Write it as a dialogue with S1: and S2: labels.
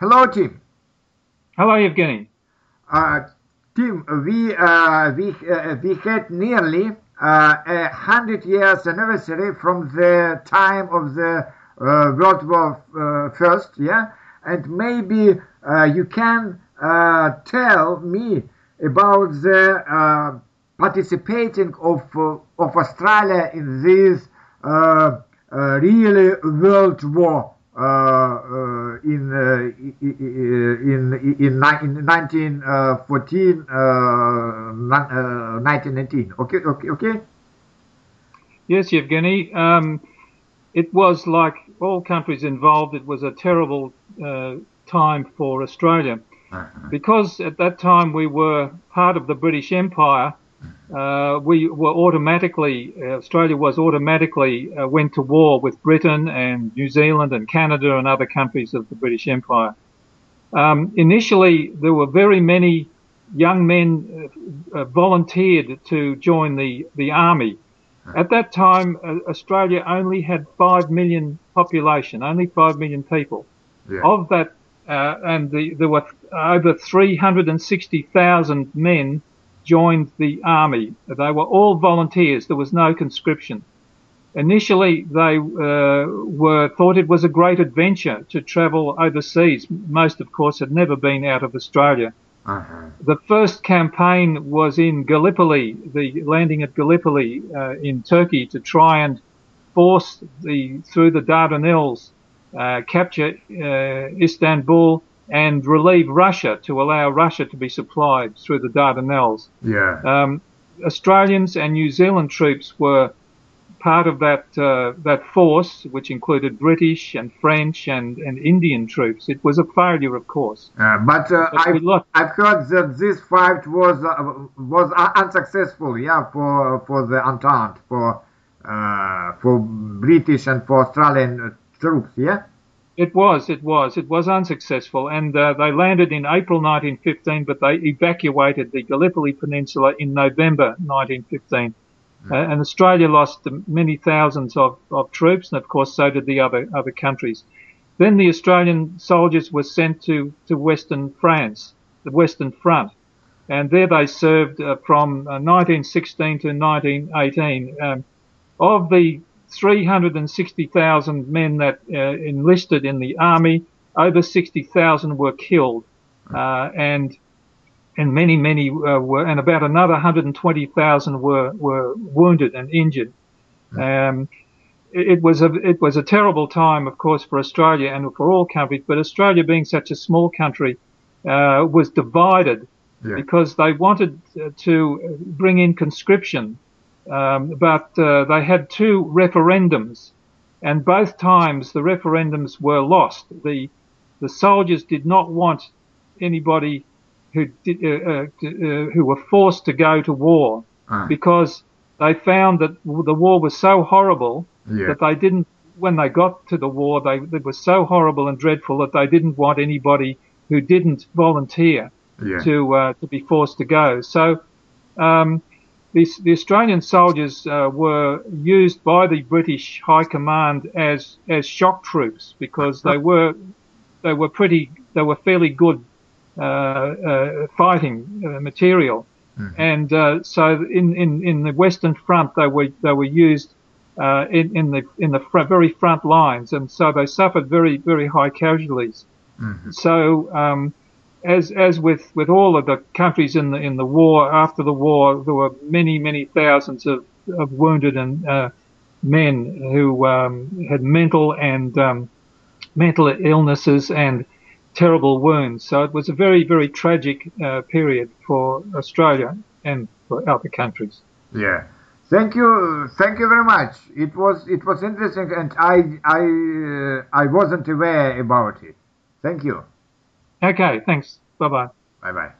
S1: Hello, Tim.
S2: Hello, Evgeny.
S1: Uh, Tim, we uh, we uh, we had nearly uh, a hundred years anniversary from the time of the uh, World War uh, First, yeah, and maybe uh, you can uh, tell me about the participating of of Australia in this really World War uh, uh, in, uh, in in ni- in 1914 uh, ni- uh, 1918 okay okay okay
S2: Yes, Evgeny. Um, it was like all countries involved. It was a terrible uh, time for Australia because at that time we were part of the British Empire. Uh, we were automatically Australia was automatically uh, went to war with Britain and New Zealand and Canada and other countries of the British Empire. Um, initially, there were very many young men uh, uh, volunteered to join the the army. At that time, uh, Australia only had five million population, only five million people.
S1: yeah
S2: Of that, uh, and the, there were over 360,000 men joined the army. They were all volunteers. There was no conscription. Initially, they uh, were thought it was a great adventure to travel overseas. Most, of course, had never been out of Australia.
S1: uh-huh.
S2: The first campaign was in Gallipoli, the landing at Gallipoli uh, in Turkey to try and force the through the Dardanelles, uh, capture uh, Istanbul and relieve Russia to allow Russia to be supplied through the Dardanelles.
S1: yeah
S2: Um, Australians and New Zealand troops were part of that uh, that force, which included British and French and, and Indian troops. It was a failure, of course.
S1: Uh, but uh,
S2: But
S1: I've. I've heard that this fight was uh, was unsuccessful, yeah, for for the Entente, for uh, for British and for Australian uh, troops, yeah.
S2: It was, it was, it was unsuccessful, and uh, they landed in April 1915, but they evacuated the Gallipoli Peninsula in November 1915. Uh, and Australia lost many thousands of, of troops, and of course so did the other other countries. Then the Australian soldiers were sent to, to Western France, the Western Front, and there they served uh, from uh, 1916 to 1918. Um, of the 360,000 men that uh, enlisted in the army, over 60,000 were killed, uh, and and many many uh, were, and about another 120,000 were were wounded and injured. Um, it, it was a it was a terrible time, of course, for Australia and for all countries. But Australia, being such a small country, uh, was divided
S1: Yeah.
S2: because they wanted to bring in conscription, um, but uh, they had two referendums, and both times the referendums were lost. The the soldiers did not want anybody who did, uh, uh, uh, who were forced to go to war
S1: Uh,
S2: because they found that the war was so horrible
S1: yeah.
S2: that they didn't. When they got to the war, they it was so horrible and dreadful that they didn't want anybody who didn't volunteer
S1: yeah.
S2: to uh, to be forced to go. So um, the, the Australian soldiers uh, were used by the British High Command as as shock troops because they were they were pretty they were fairly good uh, uh, fighting uh, material, and uh, so in, in, in the Western Front they were they were used. Uh, in, in the in the very front lines, and so they suffered very very high casualties. So um, as as with with all of the countries in the in the war after the war, there were many many thousands of, of wounded and uh, men who um, had mental and um, mental illnesses and terrible wounds. So it was a very very tragic uh, period for Australia and for other countries.
S1: Yeah. Thank you, thank you very much. It was it was interesting, and I I uh, I wasn't aware about it. Thank you.
S2: Okay, thanks. Bye bye.
S1: Bye bye.